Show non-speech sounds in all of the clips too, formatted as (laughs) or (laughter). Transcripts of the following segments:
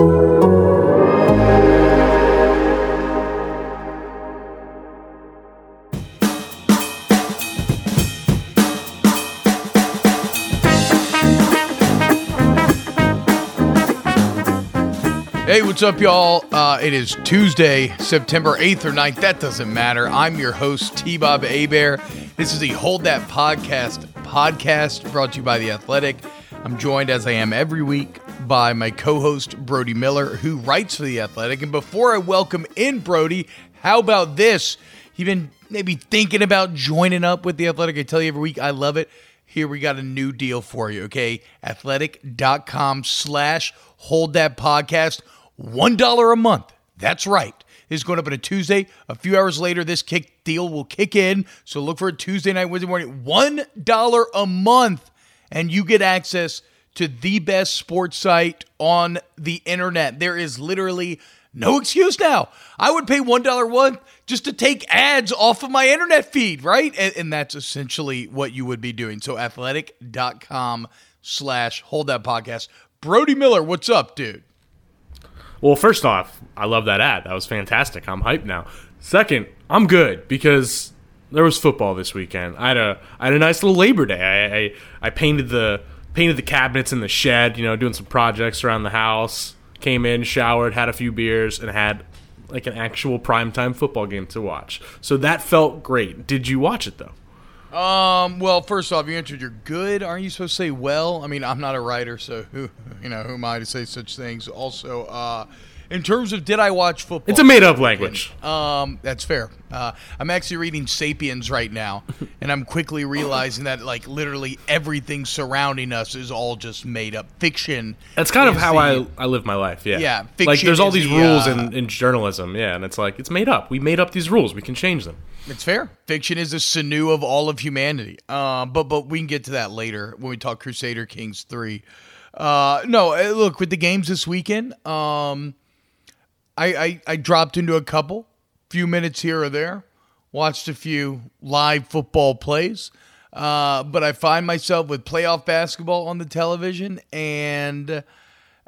Hey, what's up, y'all? Uh, it is Tuesday, September 8th or 9th. That doesn't matter. I'm your host, T Bob Hebert. This is the Hold That Podcast podcast brought to you by The Athletic. I'm joined, as I am every week, by my co host, Brody Miller, who writes for The Athletic. And before I welcome in Brody, how about this? You've been maybe thinking about joining up with The Athletic. I tell you every week, I love it. Here we got a new deal for you, okay? Athletic.com slash hold that podcast. $1 a month. That's right. Is going up on a Tuesday. A few hours later, this kick deal will kick in. So look for a Tuesday night, Wednesday morning. $1 a month. And you get access to the best sports site on the internet. There is literally no excuse now. I would pay $1 a month just to take ads off of my internet feed, right? And, and that's essentially what you would be doing. So athletic.com slash hold that podcast. Brody Miller, what's up, dude? Well, first off, I love that ad. That was fantastic. I'm hyped now. Second, I'm good because there was football this weekend. I had a I had a nice little Labor Day. I I, I painted the painted the cabinets in the shed. You know, doing some projects around the house. Came in, showered, had a few beers, and had like an actual primetime football game to watch. So that felt great. Did you watch it though? Um. Well, first off, you answered you're good. Aren't you supposed to say well? I mean, I'm not a writer, so who, you know, who am I to say such things? Also, uh, in terms of did I watch football? It's a made up language. Um, that's fair. Uh, I'm actually reading *Sapiens* right now, (laughs) and I'm quickly realizing that like literally everything surrounding us is all just made up fiction. That's kind of how the- I, I live my life. Yeah. Yeah, Like there's all these the, rules uh, in, in journalism. Yeah. And it's like, it's made up. We made up these rules. We can change them. It's fair. Fiction is the sinew of all of humanity. Uh, but but we can get to that later when we talk Crusader Kings three. Uh, no, uh, look with the games this weekend. Um, I, I I dropped into a couple, few minutes here or there, watched a few live football plays. Uh, but I find myself with playoff basketball on the television and.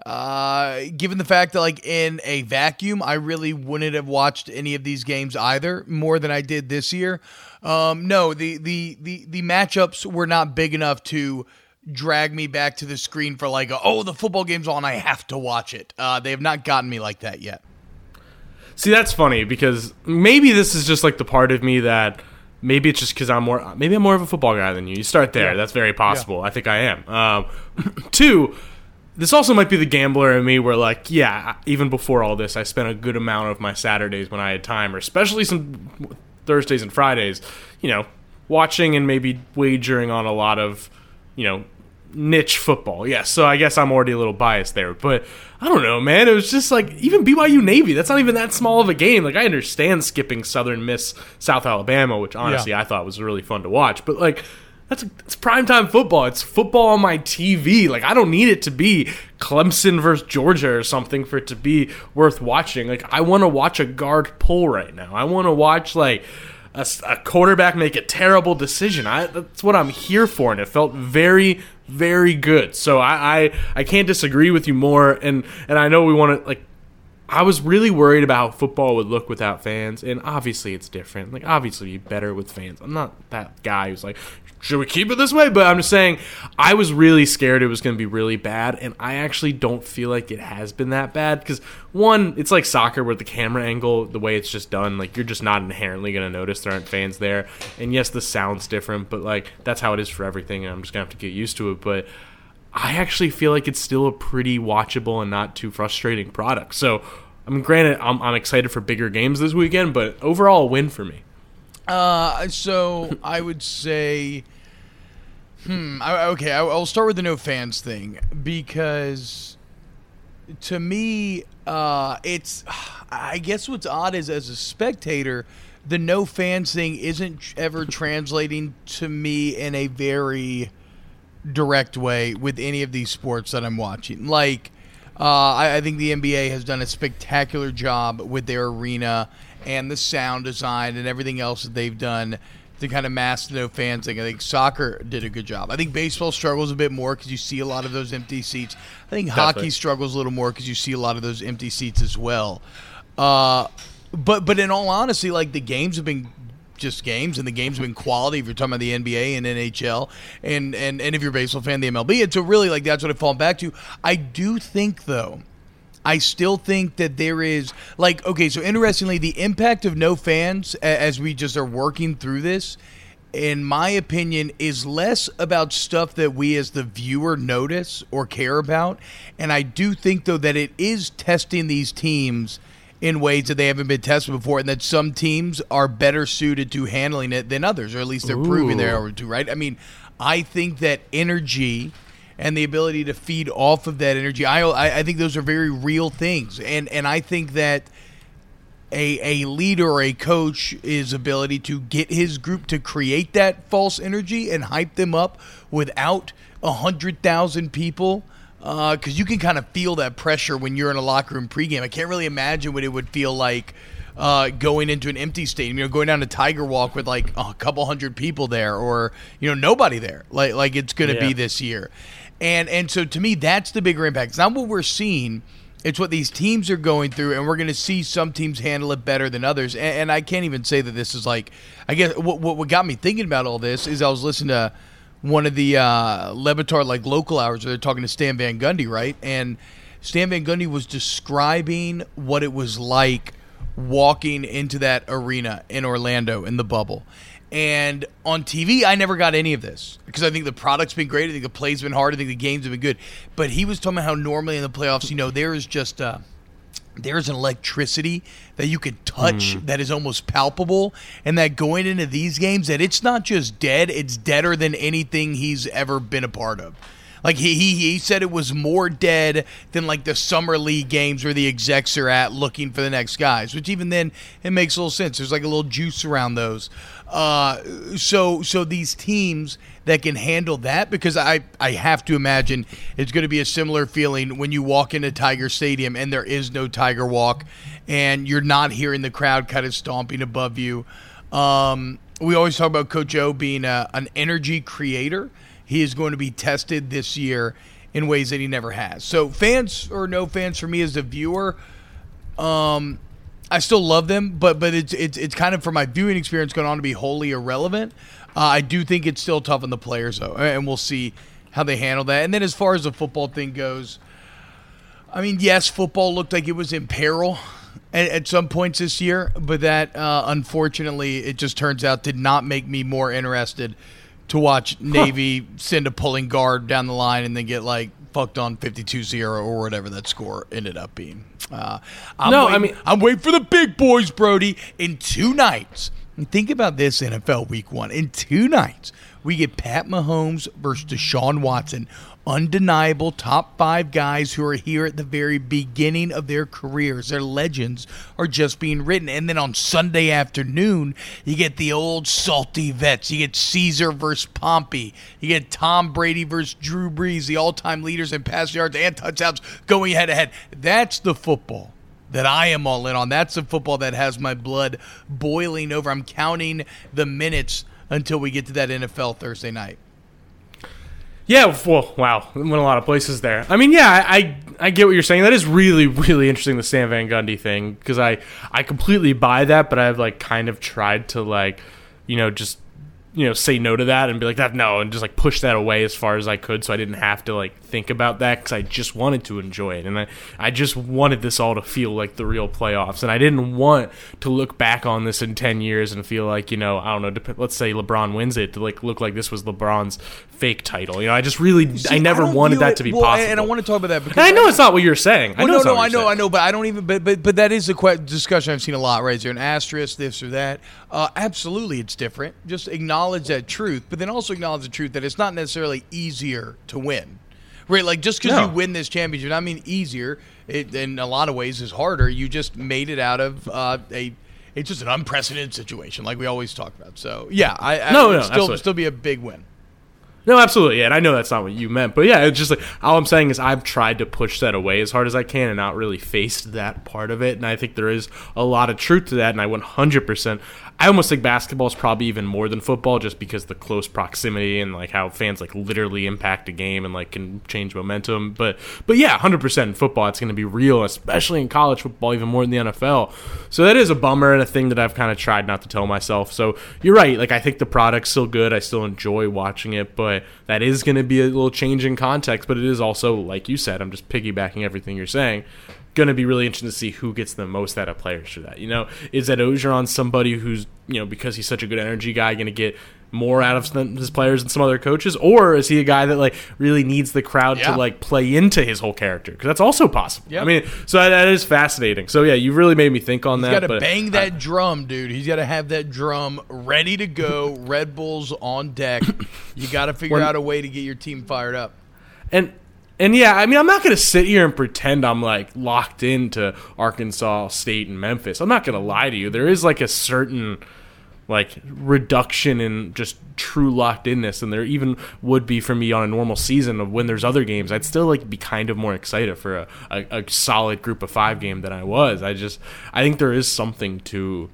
Uh, given the fact that like in a vacuum, I really wouldn't have watched any of these games either more than I did this year. Um, no, the the the the matchups were not big enough to drag me back to the screen for like, a, oh, the football game's on, I have to watch it. Uh, they have not gotten me like that yet. See, that's funny because maybe this is just like the part of me that maybe it's just because I'm more maybe I'm more of a football guy than you. You start there. Yeah. That's very possible. I think I am. Um, (clears throat) two, this also might be the gambler in me where like yeah, even before all this, I spent a good amount of my Saturdays when I had time, or especially some Thursdays and Fridays, you know, watching and maybe wagering on a lot of you know niche football. Yes, so I guess I'm already a little biased there, but I don't know, man. It was just like even BYU Navy. That's not even that small of a game. Like I understand skipping Southern Miss South Alabama, which honestly Yeah. I thought was really fun to watch, but like. That's it's primetime football. It's football on my TV. Like I don't need it to be Clemson versus Georgia or something for it to be worth watching. Like I want to watch a guard pull right now. I want to watch like a, a quarterback make a terrible decision. I that's what I'm here for, and it felt very very good. So I I, I can't disagree with you more. And and I know we want to like I was really worried about how football would look without fans, and obviously it's different. Like obviously, better with fans. I'm not that guy who's like, should we keep it this way? But I'm just saying, I was really scared it was going to be really bad, and I actually don't feel like it has been that bad. Because one, it's like soccer with the camera angle, the way it's just done. Like you're just not inherently going to notice there aren't fans there. And yes, the sound's different, but like that's how it is for everything, and I'm just gonna have to get used to it. But I actually feel like it's still a pretty watchable and not too frustrating product. So, I mean, granted, I'm, I'm excited for bigger games this weekend, but overall, a win for me. Uh, so I would say, hmm. I, okay, I, I'll start with the no fans thing because to me, uh, it's. I guess what's odd is as a spectator, the no fans thing isn't ever translating to me in a very direct way with any of these sports that I'm watching. Like, uh, I, I think the NBA has done a spectacular job with their arena and the sound design and everything else that they've done to kind of mask the no fans thing. I think soccer did a good job. I think baseball struggles a bit more because you see a lot of those empty seats. I think Definitely. hockey struggles a little more because you see a lot of those empty seats as well. Uh, but but in all honesty, like the games have been just games, and the games have been quality. If you're talking about the NBA and NHL, and and and if you're a baseball fan, the MLB, and so really like that's what it falls back to. I do think though. I still think that there is like okay, so interestingly, the impact of no fans as we just are working through this, in my opinion, is less about stuff that we as the viewer notice or care about, and I do think though that it is testing these teams in ways that they haven't been tested before, and that some teams are better suited to handling it than others, or at least they're proving they Ooh. are to. Right? I mean, I think that energy and the ability to feed off of that energy. I, I I think those are very real things, and and I think that a a leader or a coach is ability to get his group to create that false energy and hype them up without a hundred thousand people. Because you can kind of feel that pressure when you're in a locker room pregame. I can't really imagine what it would feel like uh, going into an empty stadium. You know, going down to Tiger Walk with like a couple hundred people there, or you know, nobody there. Like like it's going to Yeah. be this year. And and so to me, that's the bigger impact. It's not what we're seeing. It's what these teams are going through, and we're going to see some teams handle it better than others. And, and I can't even say that this is like. I guess what, what got me thinking about all this is I was listening to one of the uh, Levitar like local hours where they're talking to Stan Van Gundy, right? And Stan Van Gundy was describing what it was like walking into that arena in Orlando in the bubble. And on TV, I never got any of this because I think the product's been great. I think the play's been hard. I think the games have been good. But he was talking about how normally in the playoffs, you know, there is just uh, there's an electricity that you can touch that is almost palpable, and that going into these games, that it's not just dead; it's deader than anything he's ever been a part of. Like he, he he said it was more dead than like the summer league games where the execs are at looking for the next guys, which even then it makes a little sense. There's like a little juice around those. Uh, so so these teams that can handle that because I I have to imagine it's going to be a similar feeling when you walk into Tiger Stadium and there is no Tiger Walk and you're not hearing the crowd kind of stomping above you. Um, we always talk about Coach O being a, an energy creator. He is going to be tested this year in ways that he never has. So fans or no fans for me as a viewer, um, I still love them, but but it's it's it's kind of for my viewing experience going on to be wholly irrelevant. Uh, I do think it's still tough on the players though, and we'll see how they handle that. And then as far as the football thing goes, I mean, yes, football looked like it was in peril at, at some points this year, but that uh, unfortunately it just turns out did not make me more interested to watch Navy send a pulling guard down the line and then get like fucked on 52-0 or whatever that score ended up being. Uh, I'm No, I waiting- mean- I'm waiting for the big boys, Brody. In two nights, and think about this NFL Week One. In two nights, we get Pat Mahomes versus Deshaun Watson, undeniable top five guys who are here at the very beginning of their careers. Their legends are just being written. And then on Sunday afternoon, you get the old salty vets. You get Caesar versus Pompey. You get Tom Brady versus Drew Brees, the all-time leaders in pass yards and touchdowns, going head to head. That's the football that I am all in on. That's the football that has my blood boiling over. I'm counting the minutes until we get to that NFL Thursday night. Yeah, well, wow, went a lot of places there. I mean, yeah, I, I I get what you're saying. That is really really interesting, the Stan Van Gundy thing, because I I completely buy that, but I've like kind of tried to like, you know, just you know say no to that and be like that no and just like push that away as far as I could, so I didn't have to like think about that because I just wanted to enjoy it and I I just wanted this all to feel like the real playoffs, and I didn't want to look back on this in ten years and feel like you know I don't know, dep- let's say LeBron wins it to like look like this was LeBron's fake title. You know, I just really I never don't wanted that it- to be well, possible. And I want to talk about that because And I know it's not what you're saying. I know no, no, I know, I know, but I don't even. But but but that is a que- discussion I've seen a lot. Right? Is there an asterisk, this or that? Uh, absolutely, it's different. Just acknowledge that truth, but then also acknowledge the truth that it's not necessarily easier to win. Right? Like just because No. you win this championship, I mean easier. It in a lot of ways is harder. You just made it out of uh, a. It's just an unprecedented situation, like we always talk about. So yeah, I, I No, no, still absolutely. still be a big win. No, absolutely, yeah, and I know that's not what you meant, but yeah, it's just like all I'm saying is I've tried to push that away as hard as I can and not really faced that part of it, and I think there is a lot of truth to that, and I 100%. I almost think basketball is probably even more than football, just because the close proximity and like how fans like literally impact a game and like can change momentum. But but yeah, 100% in football, it's going to be real, especially in college football, even more than the NFL. So that is a bummer and a thing that I've kind of tried not to tell myself. So you're right, like I think the product's still good. I still enjoy watching it, but that is going to be a little change in context. But it is also, like you said, I'm just piggybacking everything you're saying going to be really interesting to see who gets the most out of players for that. You know, is that Orgeron somebody who's you know because he's such a good energy guy going to get more out of his players than some other coaches, or is he a guy that like really needs the crowd yeah. to like play into his whole character? Because that's also possible. Yep. I mean, so that, that is fascinating. So yeah, you really made me think on he's that. He's got to bang that I, drum, dude. He's got to have that drum ready to go. (laughs) Red Bulls on deck. You got to figure out a way to get your team fired up. And and yeah, I mean, I'm not going to sit here and pretend I'm like locked into Arkansas State and Memphis. I'm not going to lie to you. There is like a certain like reduction in just true locked inness and there even would be for me on a normal season of when there's other games i'd still like be kind of more excited for a, a, a solid group of five game than i was i just i think there is something to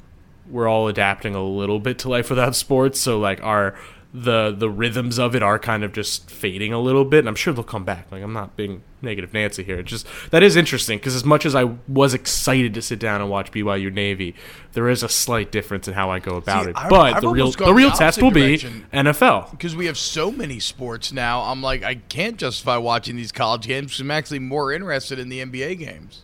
we're all adapting a little bit to life without sports so like our the the rhythms of it are kind of just fading a little bit and i'm sure they'll come back. Like i'm not being negative nancy here. It's just that is interesting because as much as i was excited to sit down and watch byu navy there is a slight difference in how i go about See, it. I, but I've the real the real test will be nfl because we have so many sports now i'm like i can't justify watching these college games i'm actually more interested in the nba games.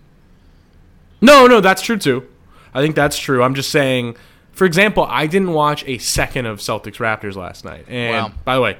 No no that's true too. I think that's true. I'm just saying for example, I didn't watch a second of Celtics Raptors last night. And wow. by the way,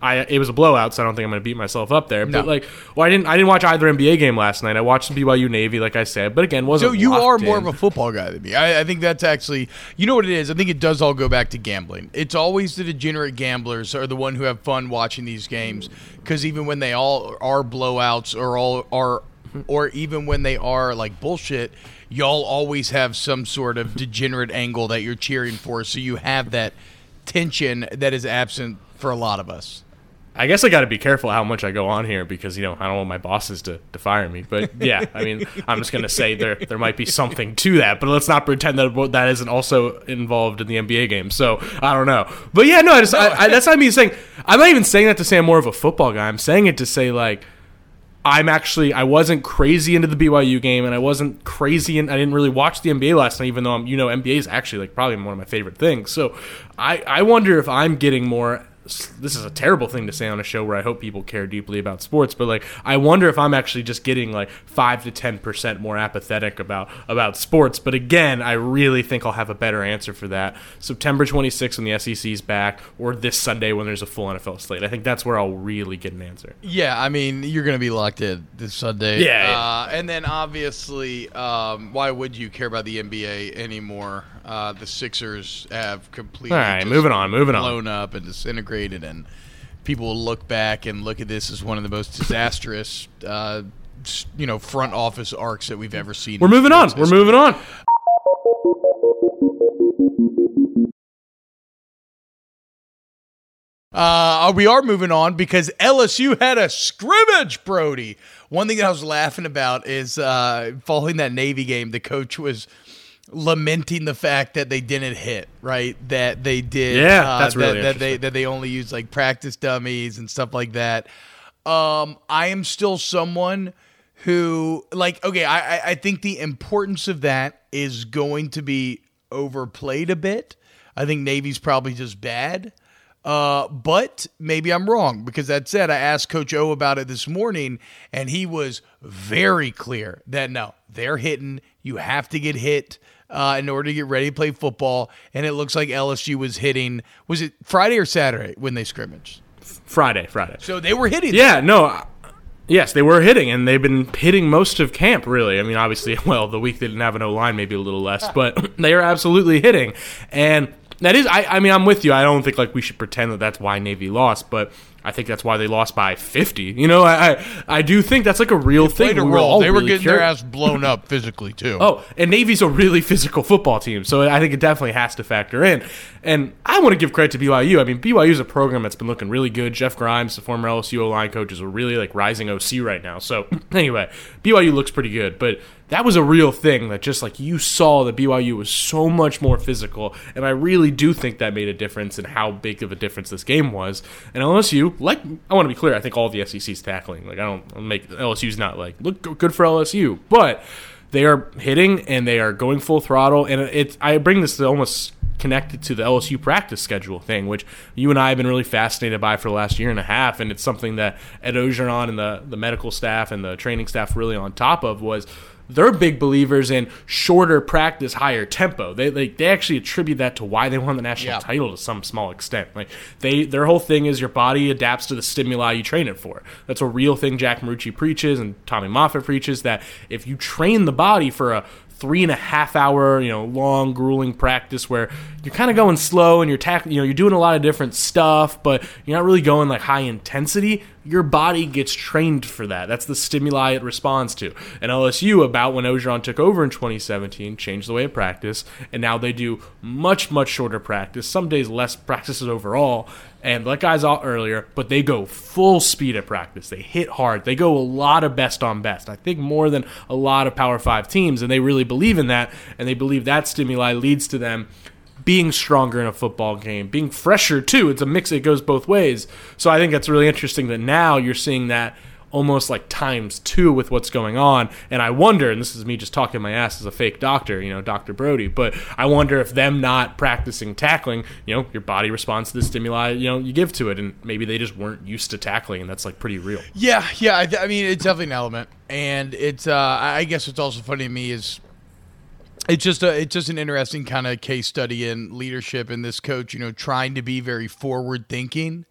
I it was a blowout, so I don't think I'm going to beat myself up there. No. But like, well, I didn't I didn't watch either NBA game last night. I watched the BYU Navy, like I said, but again, wasn't. So you are more in. of a football guy than me. I, I, think that's actually, you know what it is. I think it does all go back to gambling. It's always the degenerate gamblers are the one who have fun watching these games because even when they all are blowouts or all are, or even when they are like bullshit y'all always have some sort of degenerate angle that you're cheering for, so you have that tension that is absent for a lot of us. I guess I got to be careful how much I go on here because you know I don't want my bosses to, to fire me. But yeah, I mean (laughs) I'm just gonna say there there might be something to that, but let's not pretend that that isn't also involved in the NBA game. So I don't know. But yeah, no, I just, I, I, that's not me saying. I'm not even saying that to say I'm more of a football guy. I'm saying it to say like I'm actually I wasn't crazy into the BYU game, and I wasn't crazy, and I didn't really watch the NBA last night, even though I'm you know NBA is actually like probably one of my favorite things. So I I wonder if I'm getting more this is a terrible thing to say on a show where I hope people care deeply about sports, but like I wonder if I'm actually just getting like five to ten percent more apathetic about about sports. But again, I really think I'll have a better answer for that September 26th when the SEC's back, or this Sunday when there's a full NFL slate. I think that's where I'll really get an answer. Yeah, I mean you're going to be locked in this Sunday. Yeah, uh, and then obviously, um, why would you care about the NBA anymore? Uh, the Sixers have completely all right. Moving on, moving blown on, blown up and disintegrated, and people will look back and look at this as one of the most disastrous, uh, you know, front office arcs that we've ever seen. We're moving on. History. We're moving on. Uh, we are moving on because LSU had a scrimmage, Brody. One thing that I was laughing about is uh, following that Navy game, the coach was lamenting the fact that they didn't hit right? That they did yeah uh, that's really that, that they that they only use like practice dummies and stuff like that. Um i am still someone who like okay i i think the importance of that is going to be overplayed a bit. I think navy's probably just bad. Uh, but maybe I'm wrong because that said, I asked Coach O about it this morning, and he was very clear that no, they're hitting. You have to get hit uh, in order to get ready to play football. And it looks like LSU was hitting. Was it Friday or Saturday when they scrimmaged? Friday, Friday. So they were hitting. Yeah, no. Yes, they were hitting, and they've been hitting most of camp. Really, I mean, obviously, (laughs) well, the week they didn't have an O line, maybe a little less, but (laughs) they are absolutely hitting. And that is, I, I mean, I'm with you. I don't think like we should pretend that that's why Navy lost, but I think that's why they lost by 50. You know, I I, I do think that's like a real thing. Played a We role. They were really getting their ass blown up (laughs) physically too. Oh, and Navy's a really physical football team, so I think it definitely has to factor in. And I want to give credit to BYU. I mean, BYU is a program that's been looking really good. Jeff Grimes, the former LSU line coach, is a really like rising OC right now. So (laughs) anyway, BYU looks pretty good, but that was a real thing that just like you saw that BYU was so much more physical, and I really do think that made a difference in how big of a difference this game was. And LSU, like I want to be clear, I think all the SEC's tackling. Like I don't make LSU's not like look good for LSU, but they are hitting and they are going full throttle. And it's I bring this to almost connected to the LSU practice schedule thing, which you and I have been really fascinated by for the last year and a half, and it's something that Ed Orgeron and the the medical staff and the training staff really on top of was. They're big believers in shorter practice, higher tempo. They, they they actually attribute that to why they won the national Yeah. title to some small extent. Like they their whole thing is your body adapts to the stimuli you train it for. That's a real thing Jack Marucci preaches and Tommy Moffitt preaches that if you train the body for a three and a half hour, you know, long, grueling practice where you're kind of going slow and you're tack, you know, you're doing a lot of different stuff, but you're not really going like high intensity. Your body gets trained for that. That's the stimuli it responds to. And LSU, about when Orgeron took over in 2017, changed the way of practice, and now they do much, much shorter practice. Some days less practices overall, and let guys out earlier, but they go full speed at practice. They hit hard. They go a lot of best on best. I think more than a lot of Power Five teams, and they really believe in that, and they believe that stimuli leads to them being stronger in a football game, being fresher too. It's a mix, it goes both ways. So I think that's really interesting that now you're seeing that almost like times two with what's going on. And I wonder, and this is me just talking my ass as a fake doctor, you know, Dr. Brody, but I wonder if them not practicing tackling, you know, your body responds to the stimuli, you know, you give to it. And maybe they just weren't used to tackling, and that's like pretty real. Yeah, yeah. I, I mean, it's definitely an element, and it's. Uh, I guess what's also funny to me is it's just a it's just an interesting kind of case study in leadership in this coach. You know, trying to be very forward thinking,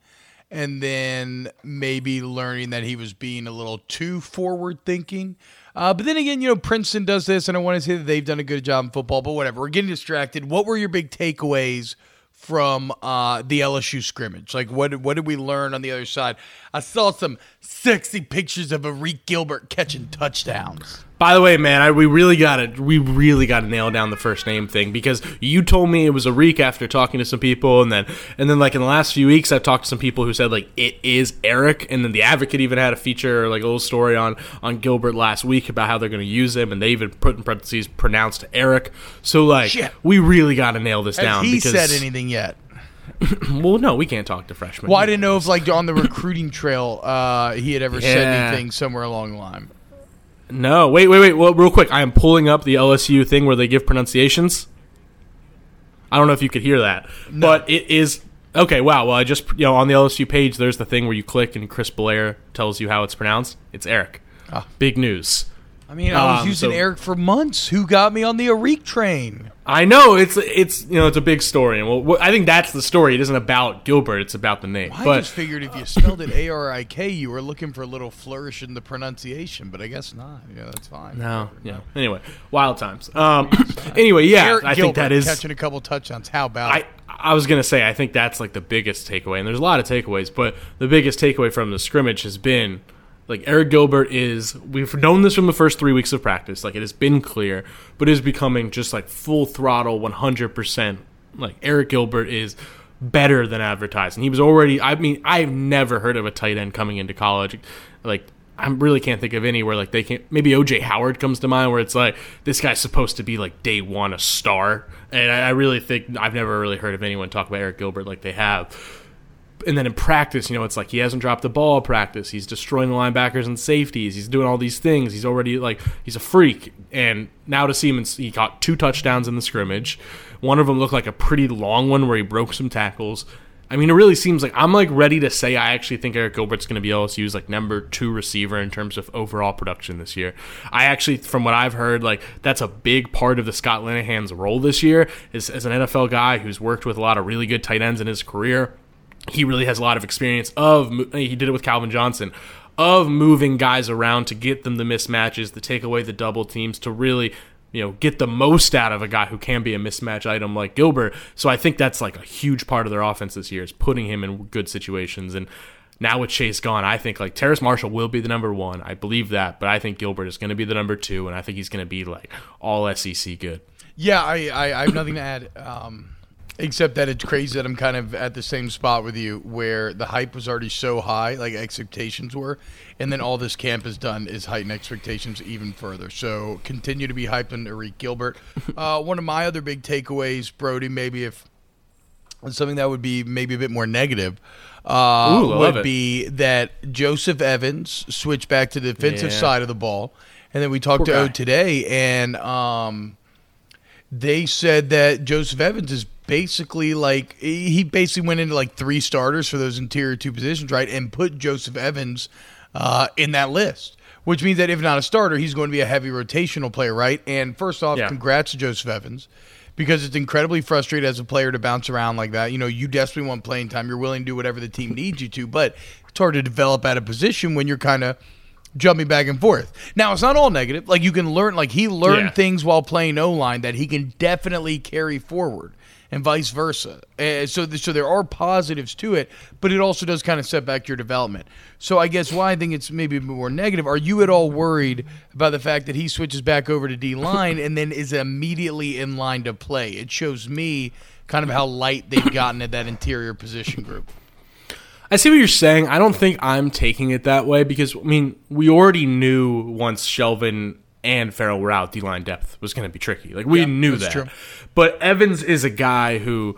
and then maybe learning that he was being a little too forward thinking. Uh, but then again, you know, Princeton does this, and I want to say that they've done a good job in football. But whatever, we're getting distracted. What were your big takeaways? From uh, the LSU scrimmage, like what what did we learn on the other side? I saw some sexy pictures of Arik Gilbert catching touchdowns. By the way, man, I, we really got to we really got to nail down the first name thing because you told me it was a Reek after talking to some people, and then and then like in the last few weeks, I've talked to some people who said like it is Eric, and then the Advocate even had a feature like a little story on on Gilbert last week about how they're going to use him, and they even put in parentheses pronounced Eric. So like Shit. we really got to nail this Has down. he because, said anything yet? (clears throat) Well, no, we can't talk to freshmen. Well, I didn't know if like on the recruiting trail, uh, he had ever said anything somewhere along the line. No, wait, wait, wait. Well, real quick, I am pulling up the LSU thing where they give pronunciations. I don't know if you could hear that, but it is okay. Wow. Well, I just you know on the LSU page, there's the thing where you click and Chris Blair tells you how it's pronounced. It's Eric. Ah. Big news. I mean, I was Um, using so- Eric for months. Who got me on the Arik train? I know it's it's you know it's a big story, and well, I think that's the story. It isn't about Gilbert; it's about the name. I but just figured if you spelled it A R I K, you were looking for a little flourish in the pronunciation, but I guess not. Yeah, that's fine. no, yeah. Anyway, wild times. Um. (laughs) anyway, yeah, Eric I Gilbert think that is catching a couple touchdowns. How about I? I was gonna say I think that's like the biggest takeaway, and there's a lot of takeaways, but the biggest takeaway from the scrimmage has been like Arik Gilbert is. We've known this from the first three weeks of practice. Like it has been clear, but is becoming just like full throttle, 100. percent Like Arik Gilbert is better than advertised, and he was already. I mean, I've never heard of a tight end coming into college like. I really can't think of any where like they can maybe OJ Howard comes to mind where it's like this guy's supposed to be like day one a star and I, I really think I've never really heard of anyone talk about Arik Gilbert like they have and then in practice, you know, it's like he hasn't dropped the ball practice. He's destroying the linebackers and safeties. He's doing all these things. He's already like he's a freak. And now to see him, in, he caught two touchdowns in the scrimmage. One of them looked like a pretty long one where he broke some tackles. I mean, it really seems like I'm like ready to say I actually think Arik Gilbert's going to be LSU's like number two receiver in terms of overall production this year. I actually, from what I've heard, like that's a big part of the Scott Linehan's role this year is as an NFL guy who's worked with a lot of really good tight ends in his career he really has a lot of experience of he did it with Calvin Johnson of moving guys around to get them the mismatches to take away the double teams to really you know get the most out of a guy who can be a mismatch item like Gilbert so I think that's like a huge part of their offense this year is putting him in good situations and Now with Chase gone, I think like Terrace Marshall will be the number one. I believe that, but I think Gilbert is going to be the number two, and I think he's going to be like all SEC good. Yeah, I, I, I have nothing to add. Um, except that it's crazy that I'm kind of at the same spot with you, where the hype was already so high, like expectations were, and then all this camp has done is heighten expectations even further. So continue to be hyped on Arik Gilbert. (laughs) Uh, one of my other big takeaways, Brody, maybe if something that would be maybe a bit more negative. Uh, Ooh, would it. be that Joseph Evans switched back to the defensive Yeah. side of the ball, and then we talked Poor to O guy. today, and um, they said that Joseph Evans is basically like he basically went into like three starters for those interior two positions, right, and put Joseph Evans uh, in that list. Which means that if not a starter, he's going to be a heavy rotational player, right? And first off, Yeah. congrats to Joseph Evans because it's incredibly frustrating as a player to bounce around like that. You know, you desperately want playing time. You're willing to do whatever the team needs you to, but it's hard to develop at a position when you're kind of jumping back and forth. Now, it's not all negative. Like you can learn, like he learned Yeah. things while playing O line that he can definitely carry forward, and vice versa. Uh, so, so there are positives to it, but it also does kind of set back your development. So, I guess why I think it's maybe more negative. Are you at all worried about the fact that he switches back over to D line and then is immediately in line to play? It shows me kind of how light they've gotten at that interior position group. I see what you're saying. I don't think I'm taking it that way because I mean we already knew once Shelvin and Farrell were out, D line depth was going to be tricky. Like we Yeah, knew that. true. But Evans is a guy who,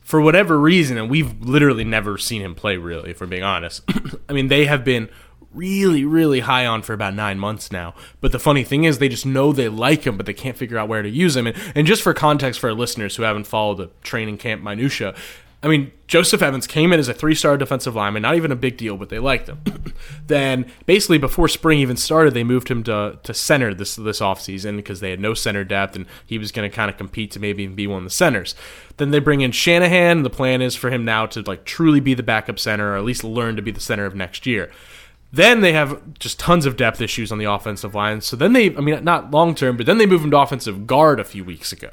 for whatever reason, and we've literally never seen him play. Really, if we're being honest, (clears throat) I mean they have been really, really high on for about nine months now. But the funny thing is, they just know they like him, but they can't figure out where to use him. And, and just for context for our listeners who haven't followed the training camp minutia, I mean, Joseph Evans came in as a three-star defensive lineman, not even a big deal, but they liked him. (clears throat) then, basically, before spring even started, they moved him to, to center this this offseason because they had no center depth, and he was going to kind of compete to maybe even be one of the centers. Then they bring in Shanahan, the plan is for him now to like truly be the backup center, or at least learn to be the center of next year. Then they have just tons of depth issues on the offensive line. So then they, I mean, not long term, but then they moved him to offensive guard a few weeks ago.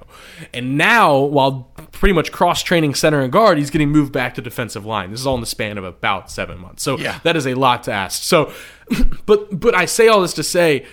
And now, while pretty much cross training center and guard, he's getting moved back to defensive line. This is all in the span of about seven months. So Yeah. that is a lot to ask. So, (clears throat) but but I say all this to say.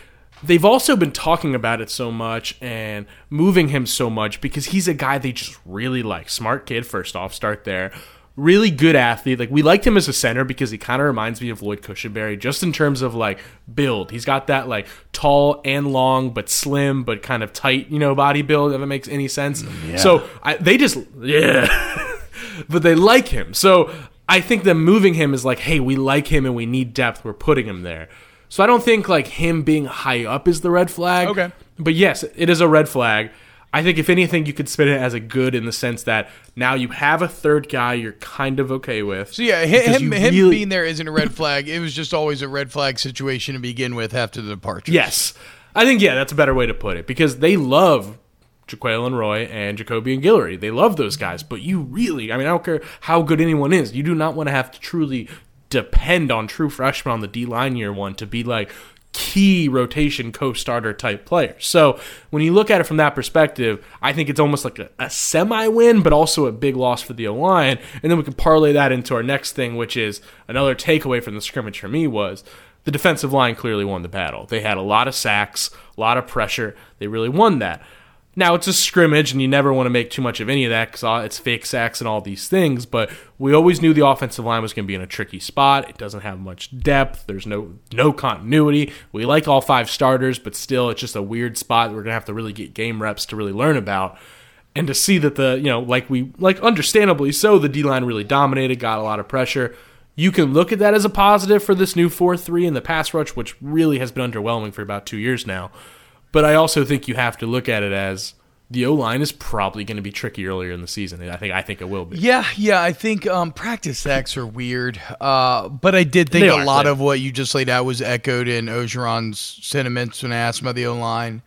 They've also been talking about it so much and moving him so much because he's a guy they just really like. Smart kid, first off, start there really good athlete. Like we liked him as a center because he kind of reminds me of Lloyd Cushenberry, just in terms of like build. He's got that like tall and long, but slim, but kind of tight, you know, body build. If it makes any sense. Mm, so I, they just yeah, (laughs) but they like him. So I think them moving him is like, hey, we like him and we need depth. We're putting him there. So I don't think like him being high up is the red flag. Okay. But yes, it is a red flag. I think if anything, you could spin it as a good in the sense that now you have a third guy you're kind of okay with. So yeah, hi- him, him really- being there isn't a red flag. It was just always a red flag situation to begin with after the departure. Yes, I think yeah, that's a better way to put it because they love Jaquelin Roy and Jacobian Guillory. They love those guys, but you really, I mean, I don't care how good anyone is, you do not want to have to truly depend on true freshmen on the D line year one to be like key rotation co-starter type player. So when you look at it from that perspective, I think it's almost like a, a semi-win, but also a big loss for the O-line. And then we can parlay that into our next thing, which is another takeaway from the scrimmage for me was the defensive line clearly won the battle. They had a lot of sacks, a lot of pressure. They really won that. Now it's a scrimmage, and you never want to make too much of any of that because it's fake sacks and all these things. But we always knew the offensive line was going to be in a tricky spot. It doesn't have much depth. There's no no continuity. We like all five starters, but still, it's just a weird spot. We're going to have to really get game reps to really learn about and to see that the you know like we like understandably so the D line really dominated, got a lot of pressure. You can look at that as a positive for this new four three in the pass rush, which really has been underwhelming for about two years now. But I also think you have to look at it as the O line is probably going to be tricky earlier in the season. I think I think it will be. Yeah, yeah. I think um, practice sacks are weird, uh, but I did think They a are, lot of what you just laid out was echoed in Orgeron's sentiments when I asked about the O line.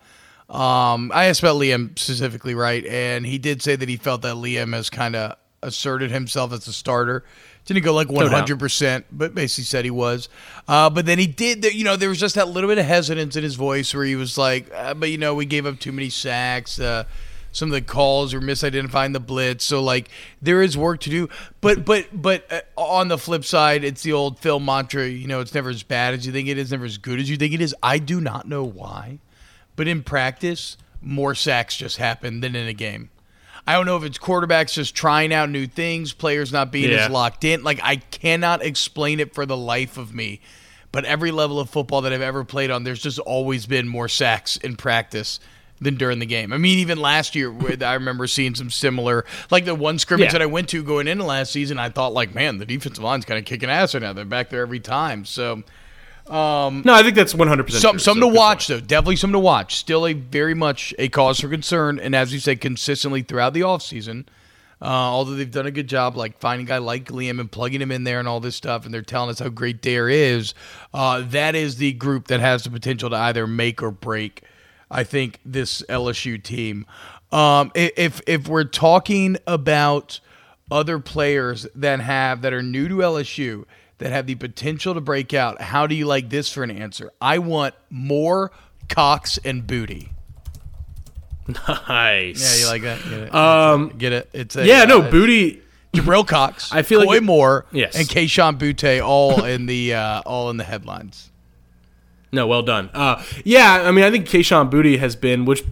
Um, I asked about Liam specifically, right, and he did say that he felt that Liam has kind of asserted himself as a starter. Didn't go like hundred percent, but basically said he was. Uh, but then he did. You know, there was just that little bit of hesitance in his voice where he was like, uh, "But you know, we gave up too many sacks." Uh, some of the calls or misidentifying the blitz. So like there is work to do. But but but uh, on the flip side, it's the old Phil mantra. You know, it's never as bad as you think it is, never as good as you think it is. I do not know why, but in practice, more sacks just happen than in a game. I don't know if it's quarterbacks just trying out new things, players not being Yeah. as locked in. Like I cannot explain it for the life of me. But every level of football that I've ever played on, there's just always been more sacks in practice than during the game. I mean, even last year, with- I remember seeing some similar, like the one scrimmage Yeah. that I went to going into last season. I thought, like, man, the defensive line's kind of kicking ass right now. They're back there every time. So No, I think that's 100 percent some, something to watch, though. Definitely something to watch. Still a very much a cause for concern. And as you say, consistently throughout the offseason, uh, although they've done a good job, like finding a guy like Liam and plugging him in there and all this stuff, and they're telling us how great Dare is, uh, that is the group that has the potential to either make or break, I think, this LSU team. Um, if if we're talking about other players that have that are new to LSU that have the potential to break out, how do you like this for an answer? I want more cocks and Booty. Nice. Yeah, you like that? Get it? Um, Get it? It's a, Yeah, no, uh, booty. Jabril Cox. (laughs) I feel like Koy it- Moore. Yes. and Kayshon Boutte all in the uh, all in the headlines. No, well done. Uh, yeah, I mean, I think Kayshon Boutte has been, which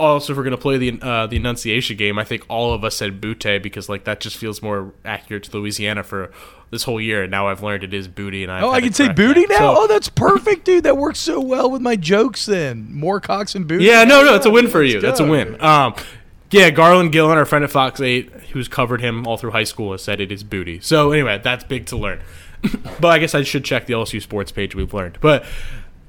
also if we're going to play the uh, the enunciation game, I think all of us said Butte because like that just feels more accurate to Louisiana for this whole year. And now I've learned it is Booty, and I've Oh, I can say Booty that. now. So- oh, that's perfect, dude. That works so well with my jokes. Then more Cox and Booty. Yeah, no, no, it's a win for you. That's a win. Um, yeah, Garland Gillen, our friend at Fox Eight, who's covered him all through high school, has said it is booty. So anyway, that's big to learn. (laughs) but I guess I should check the LSU sports page. We've learned, but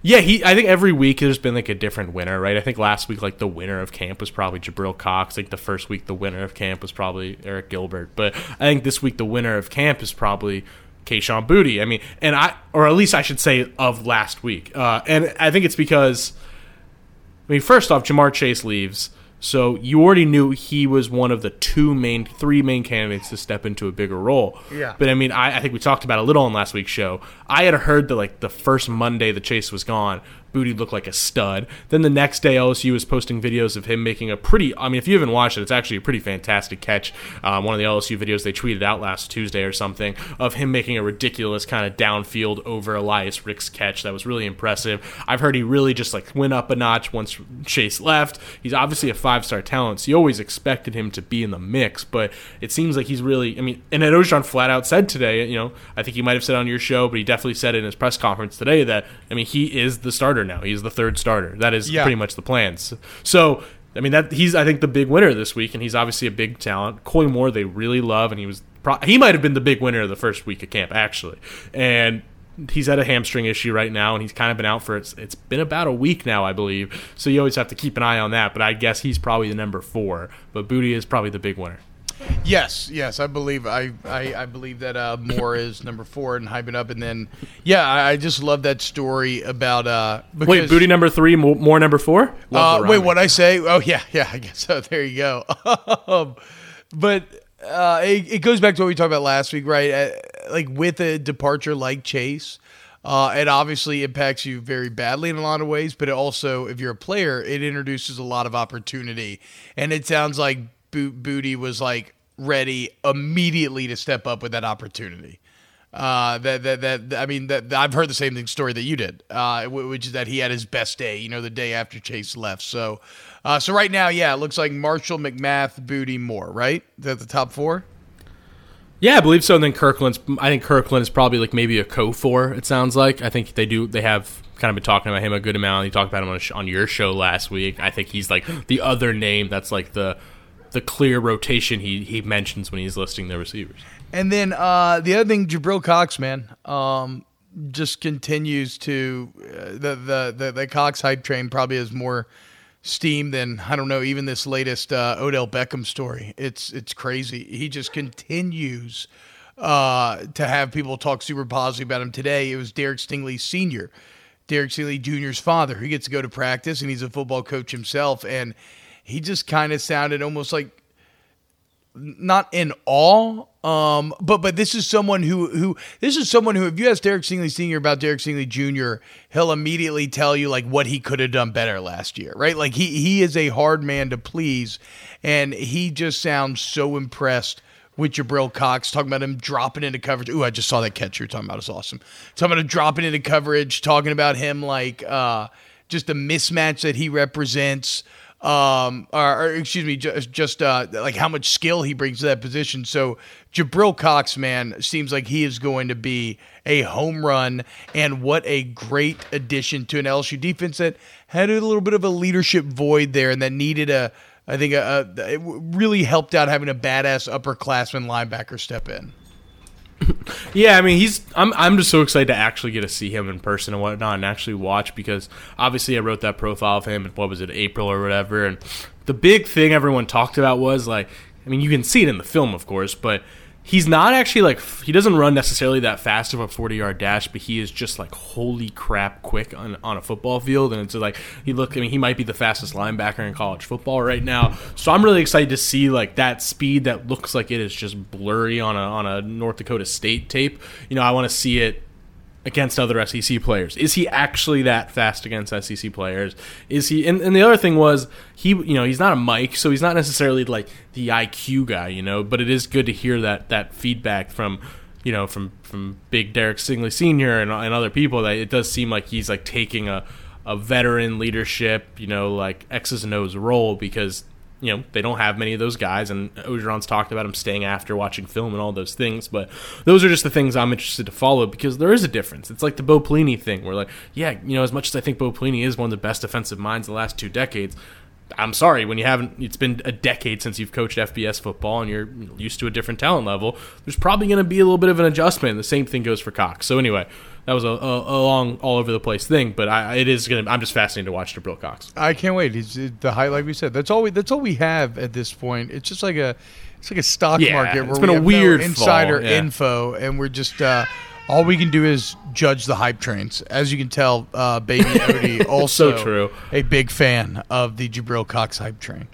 yeah, he. I think every week there's been like a different winner, right? I think last week like the winner of camp was probably Jabril Cox. Like the first week the winner of camp was probably Arik Gilbert. But I think this week the winner of camp is probably. Kayshon Boutte. I mean, and I, or at least I should say of last week. Uh, and I think it's because I mean, first off, Ja'Marr Chase leaves, so you already knew he was one of the two main, three main candidates to step into a bigger role. Yeah. But I mean, I, I think we talked about a little on last week's show. I had heard that like the first Monday the Chase was gone, Boutte looked like a stud. Then the next day, LSU was posting videos of him making a pretty. I mean, if you haven't watched it, it's actually a pretty fantastic catch. Um, one of the LSU videos they tweeted out last Tuesday or something of him making a ridiculous kind of downfield over Elias Ricks' catch that was really impressive. I've heard he really just like went up a notch once Chase left. He's obviously a five star talent, so you always expected him to be in the mix, but it seems like he's really. I mean, and Ojan flat out said today, you know, I think he might have said on your show, but he definitely said in his press conference today that I mean he is the starter now. He's the third starter. That is Yeah. pretty much the plans. So. I mean that he's I think the big winner this week, and he's obviously a big talent. Koy Moore they really love, and he was pro- he might have been the big winner of the first week of camp actually, and he's had a hamstring issue right now, and he's kind of been out for it's it's been about a week now, I believe. So you always have to keep an eye on that. But I guess he's probably the number four, but Boutte is probably the big winner. Yes, yes, I believe I I, I believe that uh, Moore is number four and hyping up, and then yeah, I, I just love that story about uh. Wait, Boutte number three, Mo- Moore number four. Love Uh, wait, what I say? Oh yeah, yeah. I guess so. (laughs) There you go. um, but uh, it, it goes back to what we talked about last week, right? Uh, like with a departure like Chase, uh, it obviously impacts you very badly in a lot of ways. But it also, if you're a player, it introduces a lot of opportunity. And it sounds like Bo- Boutte was like ready immediately to step up with that opportunity. Uh, that, that that I mean that, that I've heard the same thing story that you did, uh, which is that he had his best day, you know, the day after Chase left. So, uh, so right now, yeah, it looks like Marshall, McMath, Boutte, Moore, right? That the top four? Yeah, I believe so. And then Kirklin's. I think Kirklin is probably like maybe a co four. It sounds like. I think they do. They have kind of been talking about him a good amount. You talked about him on, sh- on your show last week. I think he's like the other name that's like the the clear rotation he he mentions when he's listing the receivers. And then uh, the other thing, Jabril Cox, man, um, just continues to uh, the, the the the Cox hype train probably has more steam than I don't know even this latest uh, Odell Beckham story. It's it's crazy. He just continues uh, to have people talk super positive about him. Today it was Derek Stingley Senior, Derek Stingley Jr.'s father. He gets to go to practice and he's a football coach himself, and he just kind of sounded almost like not in awe. Um, but but this is someone who who this is someone who if you ask Derek Stingley Senior about Derek Stingley Jr., he'll immediately tell you like what he could have done better last year, right? Like he he is a hard man to please, and he just sounds so impressed with Jabril Cox, talking about him dropping into coverage. Ooh, I just saw that catch you're talking about. It's awesome. Talking about him dropping into coverage, talking about him like uh, just the mismatch that he represents um, or, or, excuse me, just, just uh, like how much skill he brings to that position. So Jabril Cox, man, seems like he is going to be a home run, and what a great addition to an LSU defense that had a little bit of a leadership void there, and that needed a, I think, a, a it really helped out having a badass upperclassman linebacker step in. (laughs) yeah, I mean, he's. I'm. I'm just so excited to actually get to see him in person and whatnot, and actually watch because obviously I wrote that profile of him. What was it, April or whatever? And the big thing everyone talked about was like, I mean, you can see it in the film, of course, but he's not actually like he doesn't run necessarily that fast of a 40 yard dash but he is just like holy crap quick on, on a football field. And it's like he look i mean he might be the fastest linebacker in college football right now. So i'm really excited to see like that speed that looks like it is just blurry on a on a north dakota state tape. You know i want to see it against other SEC players? Is he actually that fast against SEC players? Is he? And, and, the other thing was he, you know, he's not a Mike, so he's not necessarily like the IQ guy, you know. But it is good to hear that that feedback from, you know, from from Big Derek Stingley Senior and, and other people that it does seem like he's like taking a a veteran leadership, you know, like X's and O's role because you know they don't have many of those guys, and Orgeron's talked about him staying after watching film and all those things. But those are just the things I'm interested to follow because there is a difference. It's like the Bo Pelini thing, where like, yeah, you know, as much as I think Bo Pelini is one of the best defensive minds the last two decades, I'm sorry when you haven't. It's been a decade since you've coached FBS football and you're used to a different talent level. There's probably going to be a little bit of an adjustment. The same thing goes for Cox. So anyway, that was a, a, a long, all over the place thing. But I, it is going to. I'm just fascinated to watch Jabril Cox. I can't wait. He's the high, like we said. That's all we. That's all we have at this point. It's just like a. It's like a stock yeah, market where it's been a weird no insider yeah. info, and we're just. Uh, all we can do is judge the hype trains. As you can tell, uh, Baby (laughs) Odie also so true. a big fan of the Jabril Cox hype train.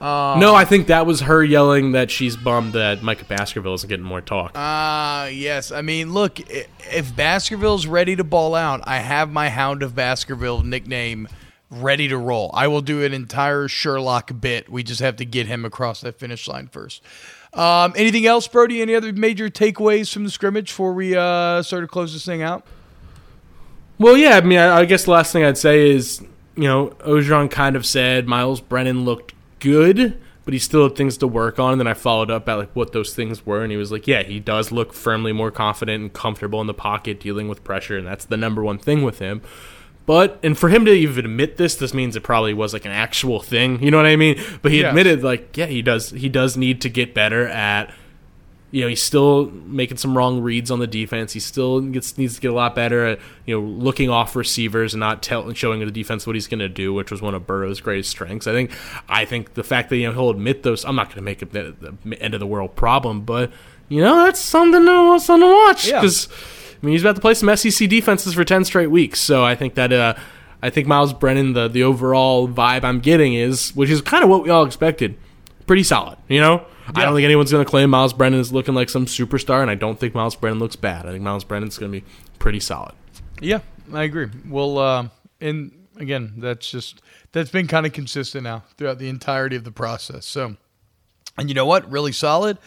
Uh, no, I think that was her yelling that she's bummed that Micah Baskerville isn't getting more talk. Ah, uh, yes. I mean, look, if Baskerville's ready to ball out, I have my Hound of Baskerville nickname ready to roll. I will do an entire Sherlock bit. We just have to get him across that finish line first. Um, anything else, Brody? Any other major takeaways from the scrimmage before we uh, start to close this thing out? Well, yeah. I mean, I, I guess the last thing I'd say is, you know, Orgeron kind of said Myles Brennan looked good, but he still had things to work on. And then I followed up at like what those things were, and he was like, "Yeah, he does look firmly more confident and comfortable in the pocket, dealing with pressure, and that's the number one thing with him." But and for him to even admit this, this means it probably was like an actual thing. You know what I mean? But he yes. admitted like, yeah, he does he does need to get better at you know, he's still making some wrong reads on the defense. He still gets needs to get a lot better at, you know, looking off receivers and not tell, showing the defense what he's going to do, which was one of Burrow's greatest strengths. I think I think the fact that you know he'll admit those I'm not going to make it the, the, end of the world problem, but you know, that's something to, something to watch because yeah I mean, he's about to play some SEC defenses for ten straight weeks. So I think that uh, I think Myles Brennan, the the overall vibe I'm getting is, which is kind of what we all expected, pretty solid. You know, yeah. I don't think anyone's going to claim Myles Brennan is looking like some superstar, and I don't think Myles Brennan looks bad. I think Myles Brennan's going to be pretty solid. Yeah, I agree. Well, uh, and again, that's just that's been kind of consistent now throughout the entirety of the process. So, and you know what? Really solid.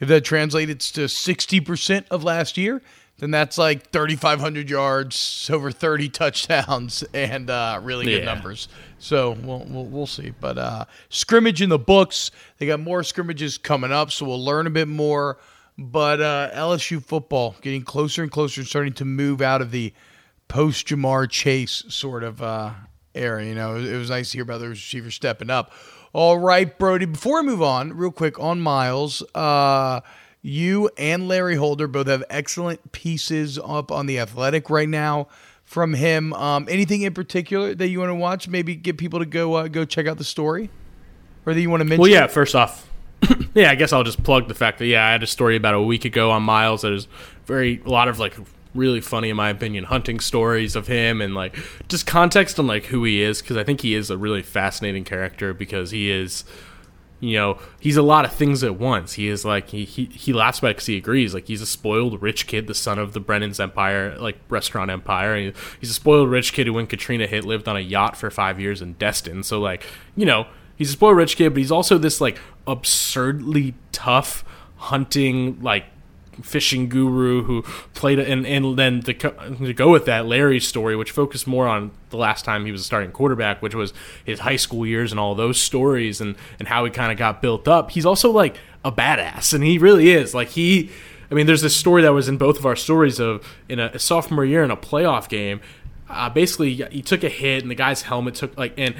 If that translates to sixty percent of last year, then that's like 3,500 yards, over 30 touchdowns, and uh, really good yeah. numbers. So we'll, we'll, we'll see. But uh, scrimmage in the books. They got more scrimmages coming up, so we'll learn a bit more. But uh, LSU football getting closer and closer, starting to move out of the post Ja'Marr Chase sort of uh, era. You know, it was nice to hear about the receiver stepping up. All right, Brody. Before I move on, real quick on Myles. You and Larry Holder both have excellent pieces up on the athletic right now from him. Um, anything in particular that you want to watch? Maybe get people to go uh, go check out the story, or that you want to mention? Well, yeah. First off, (clears throat) yeah, I guess I'll just plug the fact that yeah, I had a story about a week ago on Myles that is very a lot of like really funny in my opinion hunting stories of him and like just context on like who he is because I think he is a really fascinating character because he is you know he's a lot of things at once. He is like he he, he laughs about it because he agrees. Like he's a spoiled rich kid the son of the brennan's empire like restaurant empire. He, he's a spoiled rich kid who when katrina hit lived on a yacht for five years in destin. So like you know he's a spoiled rich kid but he's also this like absurdly tough hunting like fishing guru who played and and then to, to go with that Larry's story which focused more on the last time he was a starting quarterback which was his high school years and all those stories and and how he kind of got built up. He's also like a badass and he really is. Like he I mean there's this story that was in both of our stories of in a, a sophomore year in a playoff game uh, basically he took a hit and the guy's helmet took like and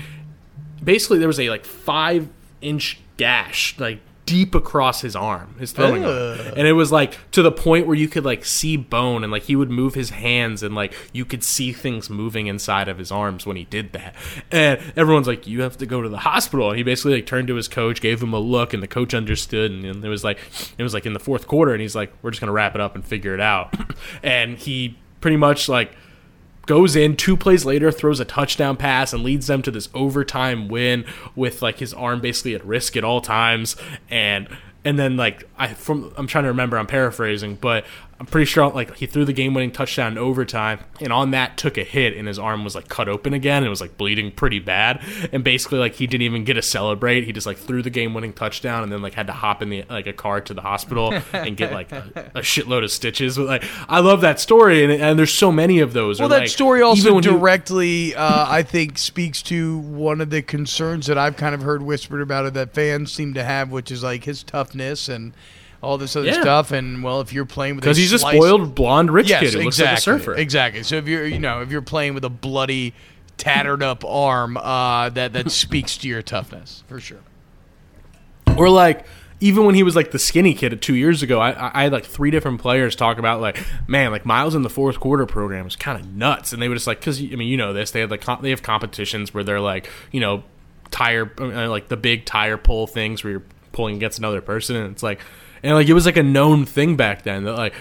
basically there was a like 5 inch gash like deep across his arm, his throwing arm. And it was like to the point where you could like see bone and like he would move his hands and like you could see things moving inside of his arms when he did that. And everyone's like, You have to go to the hospital. And he basically like turned to his coach, gave him a look, and the coach understood and, and it was like it was like in the fourth quarter and he's like, We're just gonna wrap it up and figure it out. (clears throat) and he pretty much like goes in two plays later throws a touchdown pass and leads them to this overtime win with like his arm basically at risk at all times. And and then like I from I'm trying to remember I'm paraphrasing but I'm pretty sure like he threw the game-winning touchdown in overtime, and on that took a hit, and his arm was like cut open again, and it was like bleeding pretty bad. And basically, like he didn't even get to celebrate. He just like threw the game-winning touchdown, and then like had to hop in the like a car to the hospital and get like a, a shitload of stitches. But like I love that story, and, and there's so many of those. Well, Or, that like, story also directly, uh, I think, speaks to one of the concerns that I've kind of heard whispered about it that fans seem to have, which is like his toughness and all this other Yeah. stuff. And well, if you're playing with because he's a spoiled blonde rich yes, kid who exactly, looks like a surfer. exactly. So if you're, you know, if you're playing with a bloody, tattered up arm, uh, that that speaks to your toughness for sure. Or like even when he was like the skinny kid two years ago, I, I I had like three different players talk about like, man, like Myles in the fourth quarter program is kind of nuts, and they were just like, because I mean, you know this, they had like they have competitions where they're like, you know, tire uh, like the big tire pull things where you're pulling against another person, and it's like, and like it was like a known thing back then that like.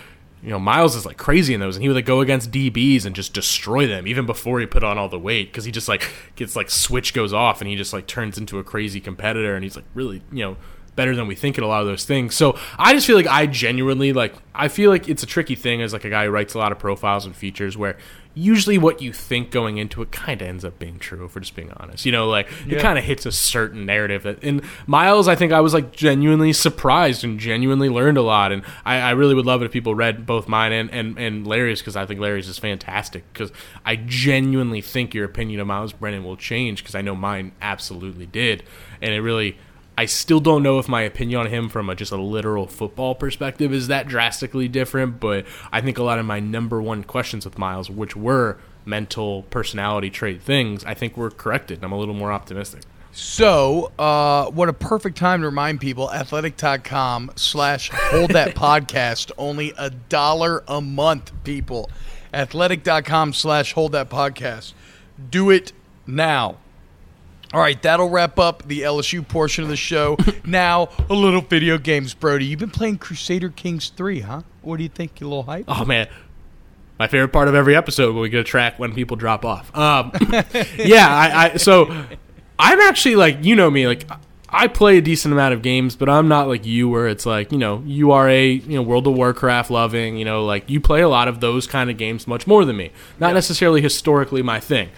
You know, Myles is like crazy in those, and he would like go against DBs and just destroy them even before he put on all the weight because he just like gets like switch goes off and he just like turns into a crazy competitor and he's like really you know better than we think at a lot of those things. So I just feel like I genuinely like I feel like it's a tricky thing as like a guy who writes a lot of profiles and features where usually what you think going into it kind of ends up being true if we're just being honest. You know, like Yeah. it kind of hits a certain narrative that in Myles I think I was like genuinely surprised and genuinely learned a lot and I, I really would love it if people read both mine and, and, and Larry's because I think Larry's is fantastic because I genuinely think your opinion of Myles Brennan will change because I know mine absolutely did and it really I still don't know if my opinion on him from a, just a literal football perspective is that drastically different, but I think a lot of my number one questions with Myles, which were mental personality trait things, I think were corrected. I'm a little more optimistic. So, uh, what a perfect time to remind people athletic.com slash hold that (laughs) podcast. Only a dollar a month, people. Athletic.com slash hold that podcast. Do it now. All right, that'll wrap up the LSU portion of the show. (laughs) now, a little video games, Brody. You've been playing Crusader Kings 3, huh? What do you think? You a little hype? Oh man, my favorite part of every episode when we get to track when people drop off. Um, (laughs) yeah, I, I so I'm actually like you know me like I play a decent amount of games, but I'm not like you where it's like you know you are a you know World of Warcraft loving you know like you play a lot of those kind of games much more than me. Not necessarily historically my thing,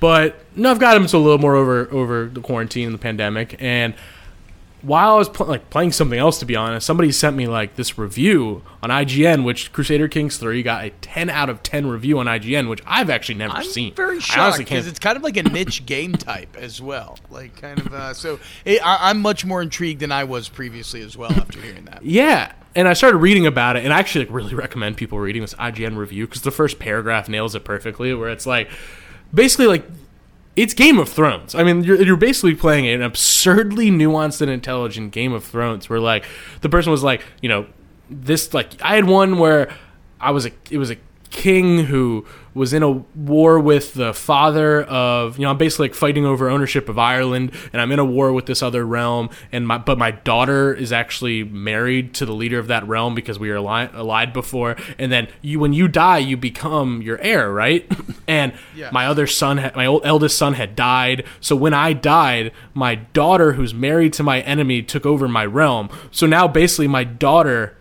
but no, I've got into a little more over over the quarantine and the pandemic and while I was pl- like playing something else, to be honest, somebody sent me like this review on IGN, which Crusader Kings Three got a ten out of ten review on IGN, which I've actually never I'm seen. very shocked because it's kind of like a niche (coughs) game type as well. Like kind of uh, so. It, I, I'm much more intrigued than I was previously as well after hearing that. (laughs) Yeah, and I started reading about it, and I actually like, really recommend people reading this IGN review because the first paragraph nails it perfectly. Where it's like, basically like. It's Game of Thrones. I mean, you're, you're basically playing an absurdly nuanced and intelligent Game of Thrones, where like the person was like, you know, this like I had one where I was a it was a king who was in a war with the father of you know I'm basically like fighting over ownership of Ireland and I'm in a war with this other realm and my but my daughter is actually married to the leader of that realm because we were allied, allied before and then you when you die you become your heir right (laughs) and Yeah. my other son had, my old, eldest son had died so when I died my daughter who's married to my enemy took over my realm so now basically my daughter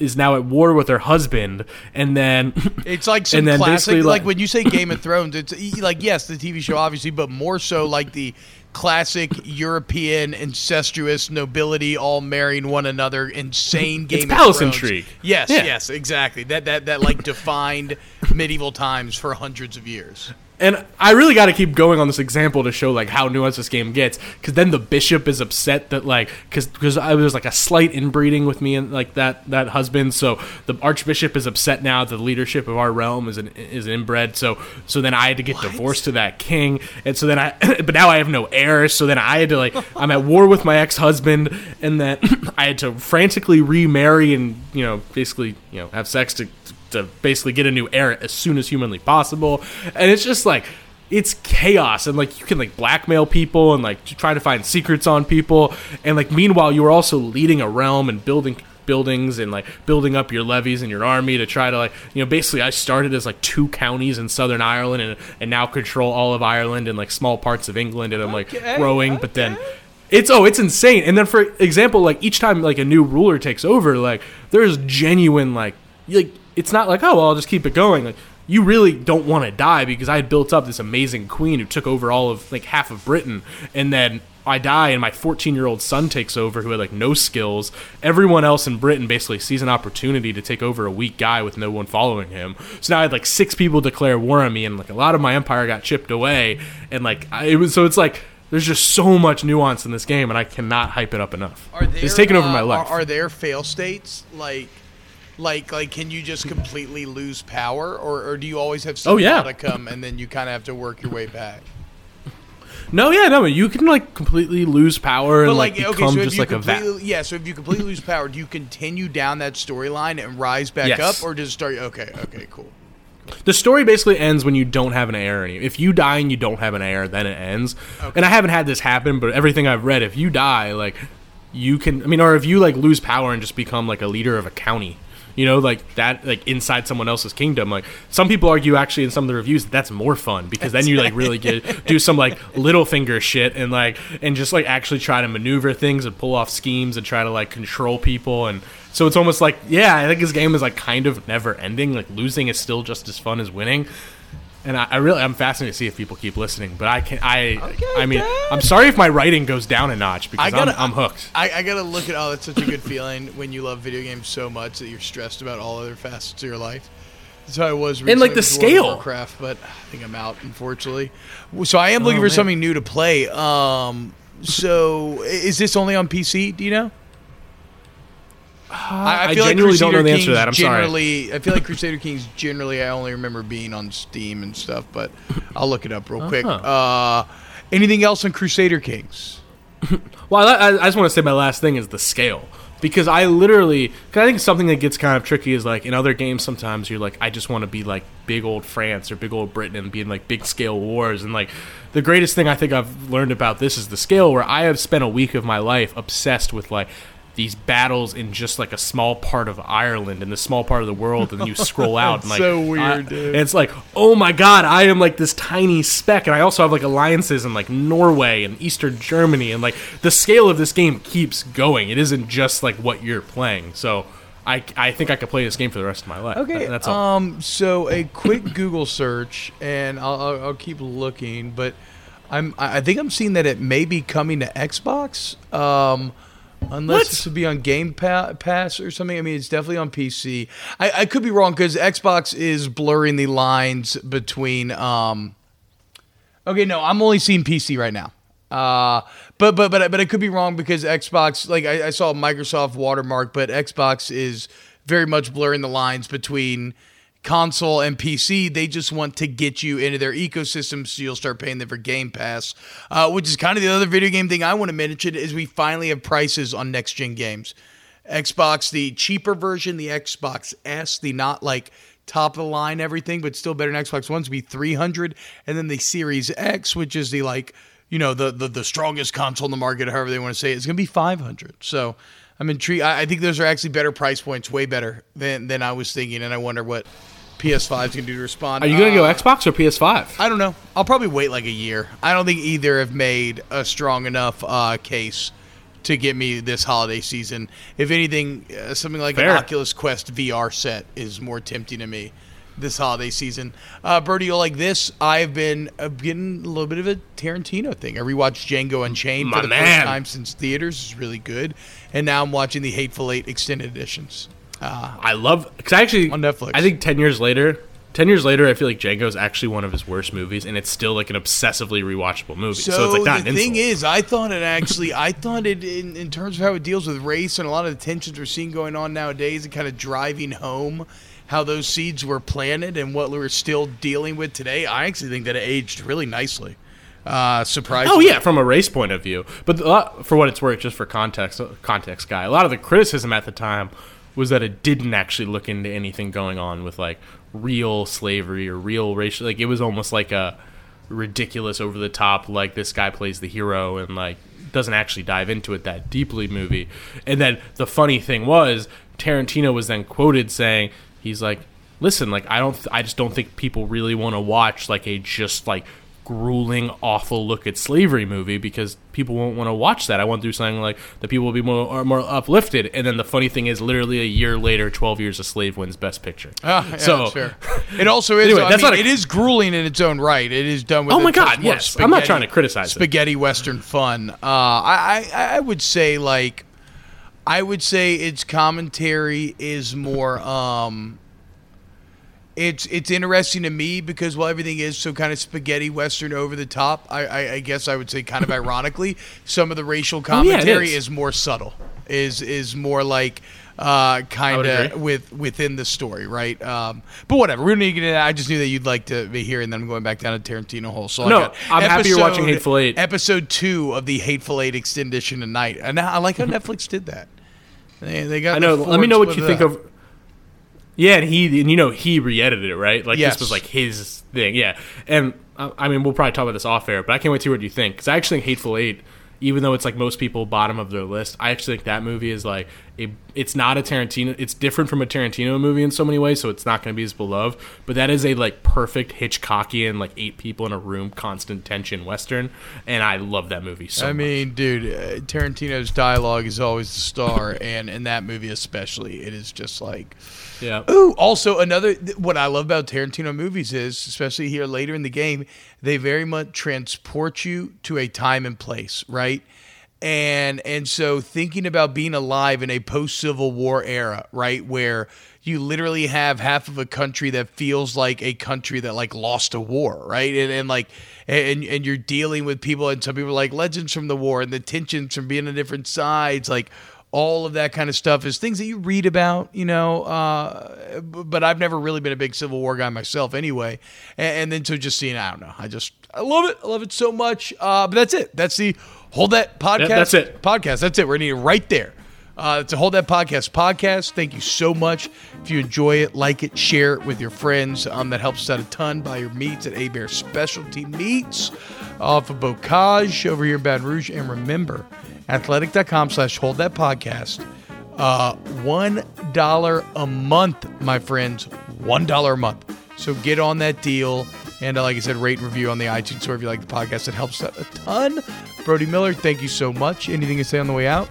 is now at war with her husband and then (laughs) It's like (laughs) some And then classic, like, like- when you say Game of Thrones, it's like yes, the TV show obviously, but more so like the classic European incestuous nobility all marrying one another, insane Game of palace Thrones. intrigue. Yes, Yeah. yes, exactly. That that that like defined (laughs) medieval times for hundreds of years. And I really got to keep going on this example to show like how nuanced this game gets, because then the bishop is upset that like because because I was like a slight inbreeding with me and like that that husband, so the archbishop is upset now. that The leadership of our realm is an is inbred, so so then I had to get divorced to that king, and so then I (coughs) but now I have no heirs, so then I had to like I'm at war with my ex husband, and then (coughs) I had to frantically remarry and you know basically you know have sex to to basically get a new heir as soon as humanly possible. And it's just like it's chaos and like you can like blackmail people and like try to find secrets on people. And like meanwhile you are also leading a realm and building buildings and like building up your levies and your army to try to like you know basically I started as like two counties in southern Ireland and and now control all of Ireland and like small parts of England and I'm like Okay, growing but then it's oh it's insane. And then for example like each time like a new ruler takes over like there's genuine like like it's not like oh well I'll just keep it going like you really don't want to die because I had built up this amazing queen who took over all of like half of Britain and then I die and my 14 year old son takes over who had like no skills everyone else in Britain basically sees an opportunity to take over a weak guy with no one following him so now I had like six people declare war on me and like a lot of my empire got chipped away and like I, it was so it's like there's just so much nuance in this game, and I cannot hype it up enough. Are there, it's taken over my uh, life. Are, are there fail states like? Like, like, can you just completely lose power, or, or do you always have some Oh, yeah. modicum, and then you kind of have to work your way back? no, yeah, no, you can like completely lose power and But like, like, okay, become so just like a vat. yeah, so if you completely lose power, do you continue down that storyline and rise back Yes. up, or does it start? Okay, okay, cool. The story basically ends when you don't have an heir. Any. If you die and you don't have an heir, then it ends. And I haven't had this happen, but everything I've read, if you die, like you can. I mean, or if you like lose power and just become like a leader of a county. You know, like that, like inside someone else's kingdom. Like some people argue, actually, in some of the reviews, that that's more fun because then you like really get do some like Littlefinger shit and like and just like actually try to maneuver things and pull off schemes and try to like control people and so it's almost like yeah, I think this game is like kind of never ending. Like losing is still just as fun as winning. And I, I really, I'm fascinated to see if people keep listening. But I can, I, Okay, I mean, Dad. I'm sorry if my writing goes down a notch because I gotta- I'm, I'm hooked. I, I gotta look at. Oh, that's such a good feeling when you love video games so much that you're stressed about all other facets of your life. That's how I was. And, like, the with of scale. Warcraft, but I think I'm out, unfortunately. So I am looking Oh, for man. something new to play. Um, so is this only on PC? Do you know? I, I genuinely don't know the answer to Kings that. I'm sorry. generally, I feel like Crusader Kings generally, I only remember being on Steam and stuff, but I'll look it up real quick. Uh-huh. Uh, anything else on Crusader Kings? (laughs) Well, I, I just want to say my last thing is the scale. Because I literally, cause I think something that gets kind of tricky is like in other games, sometimes you're like, I just want to be like big old France or big old Britain and be in like big scale wars. And like the greatest thing I think I've learned about this is the scale where I have spent a week of my life obsessed with like these battles in just like a small part of Ireland in the small part of the world. And then you scroll out (laughs) and like, so weird, I- dude. and it's like, oh my god, I am like this tiny speck, and I also have like alliances in like Norway and Eastern Germany, and like the scale of this game keeps going. It isn't just like what you're playing. So I, I think I could play this game for the rest of my life. Okay, that's all. Um, so a quick (coughs) Google search, and I'll, I'll, I'll keep looking, but I'm I I think I'm seeing that it may be coming to Xbox. Um, unless What? this would be on Game pa- Pass or something. I mean, it's definitely on PC. I, I could be wrong because Xbox is blurring the lines between. Um, okay, no, I'm only seeing PC right now. Uh, but but but but I could be wrong because Xbox, like I, I saw Microsoft watermark, but Xbox is very much blurring the lines between console and PC. They just want to get you into their ecosystem, so you'll start paying them for Game Pass, uh, which is kind of the other video game thing I want to mention is we finally have prices on next gen games. Xbox, the cheaper version, the Xbox S, the not like top of the line everything, but still better than Xbox One's be 300, and then the Series X, which is the like you know the the, the strongest console in the market, however they want to say it, is going to be 500. So I'm intrigued. I, I think those are actually better price points, way better than than I was thinking, and I wonder what PS5 is going to do to respond. Are you gonna go Uh, Xbox or PS5? I don't know. I'll probably wait like a year. I don't think either have made a strong enough uh, case to get me this holiday season. If anything, uh, something like Fair. an Oculus Quest VR set is more tempting to me this holiday season. Uh, Birdie, you'll like this. I've been uh, getting a little bit of a Tarantino thing. I rewatched Django Unchained My for the man. first time since theaters. It's really good. And now I'm watching the Hateful Eight extended editions. Uh, I love because I actually On Netflix. I think ten years later, ten years later, I feel like Django is actually one of his worst movies, and it's still like an obsessively rewatchable movie. So, it's like not the an thing insult. is, I thought it actually, I thought it in, in terms of how it deals with race and a lot of the tensions we're seeing going on nowadays, and kind of driving home how those seeds were planted and what we're still dealing with today. I actually think that it aged really nicely. Uh, surprisingly. Oh yeah, from a race point of view. But a lot, for what it's worth, just for context, uh, context guy, a lot of the criticism at the time was that it didn't actually look into anything going on with like real slavery or real racial. Like it was almost like a ridiculous, over the top, like this guy plays the hero and like doesn't actually dive into it that deeply movie. And then the funny thing was, Tarantino was then quoted saying, he's like, listen, like I don't, I just don't think people really want to watch like a just like grueling, awful look at slavery movie because people won't want to watch that. I want to do something like the people will be more more uplifted. And then the funny thing is, literally a year later, Twelve Years a Slave wins Best Picture. Ah, yeah, so fair. (laughs) It also is. Anyway, I that's mean, not a- it is grueling in its own right. It is done with. Oh my God, yes. I'm not trying to criticize it. spaghetti western fun. Uh, I, I I would say like, I would say its commentary is more. Um, it's it's interesting to me because while everything is so kind of spaghetti western over the top, I, I, I guess I would say kind of (laughs) ironically, some of the racial Oh, yeah, commentary is. is more subtle. Is is more like uh, kind of with within the story, right? Um, but whatever. We don't need to get into that. I just knew that you'd like to be here, and then I'm going back down to Tarantino hole. So I No, got I'm happy you're watching Hateful Eight. Episode two of the Hateful Eight extended edition tonight, and I like how (laughs) Netflix did that. They, they got. I know. Let me know what you think up. of. Yeah, and he and you know he re-edited it, right? Like Yes. this was like his thing. Yeah, and I mean we'll probably talk about this off air, but I can't wait to hear what you think because I actually think Hateful Eight, even though it's like most people bottom of their list, I actually think that movie is like a. It's not a Tarantino. It's different from a Tarantino movie in so many ways, so it's not going to be as beloved. But that is a like perfect Hitchcockian like eight people in a room, constant tension western, and I love that movie so. I much. mean, dude, uh, Tarantino's dialogue is always the star, (laughs) and in that movie especially, it is just like. yeah. Ooh, also another th- what I love about Tarantino movies is, especially here later in the game, they very much transport you to a time and place, right? And and so thinking about being alive in a post Civil War era, right, where you literally have half of a country that feels like a country that like lost a war, right? And and like and and you're dealing with people and some people like legends from the war and the tensions from being on different sides, like all of that kind of stuff is things that you read about, you know. Uh, but I've never really been a big Civil War guy myself, anyway. And, and then so just seeing, I don't know, I just I love it, I love it so much. Uh, but that's it. That's the hold that podcast. that's it. Podcast. That's it. We're gonna need it right there. Uh, to hold that podcast podcast. Thank you so much. If you enjoy it, like it, share it with your friends. Um, that helps out a ton. Buy your meats at Hebert Specialty Meats off of Bocage over here in Baton Rouge. And remember, athletic.com slash hold that podcast. Uh, one dollar a month, my friends. One dollar a month. So get on that deal. And uh, like I said, rate and review on the iTunes store if you like the podcast. It helps out a ton. Brody Miller, thank you so much. Anything to say on the way out?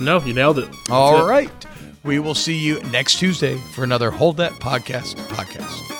No, you nailed it. That's All it. right. We will see you next Tuesday for another Hold That Podcast podcast.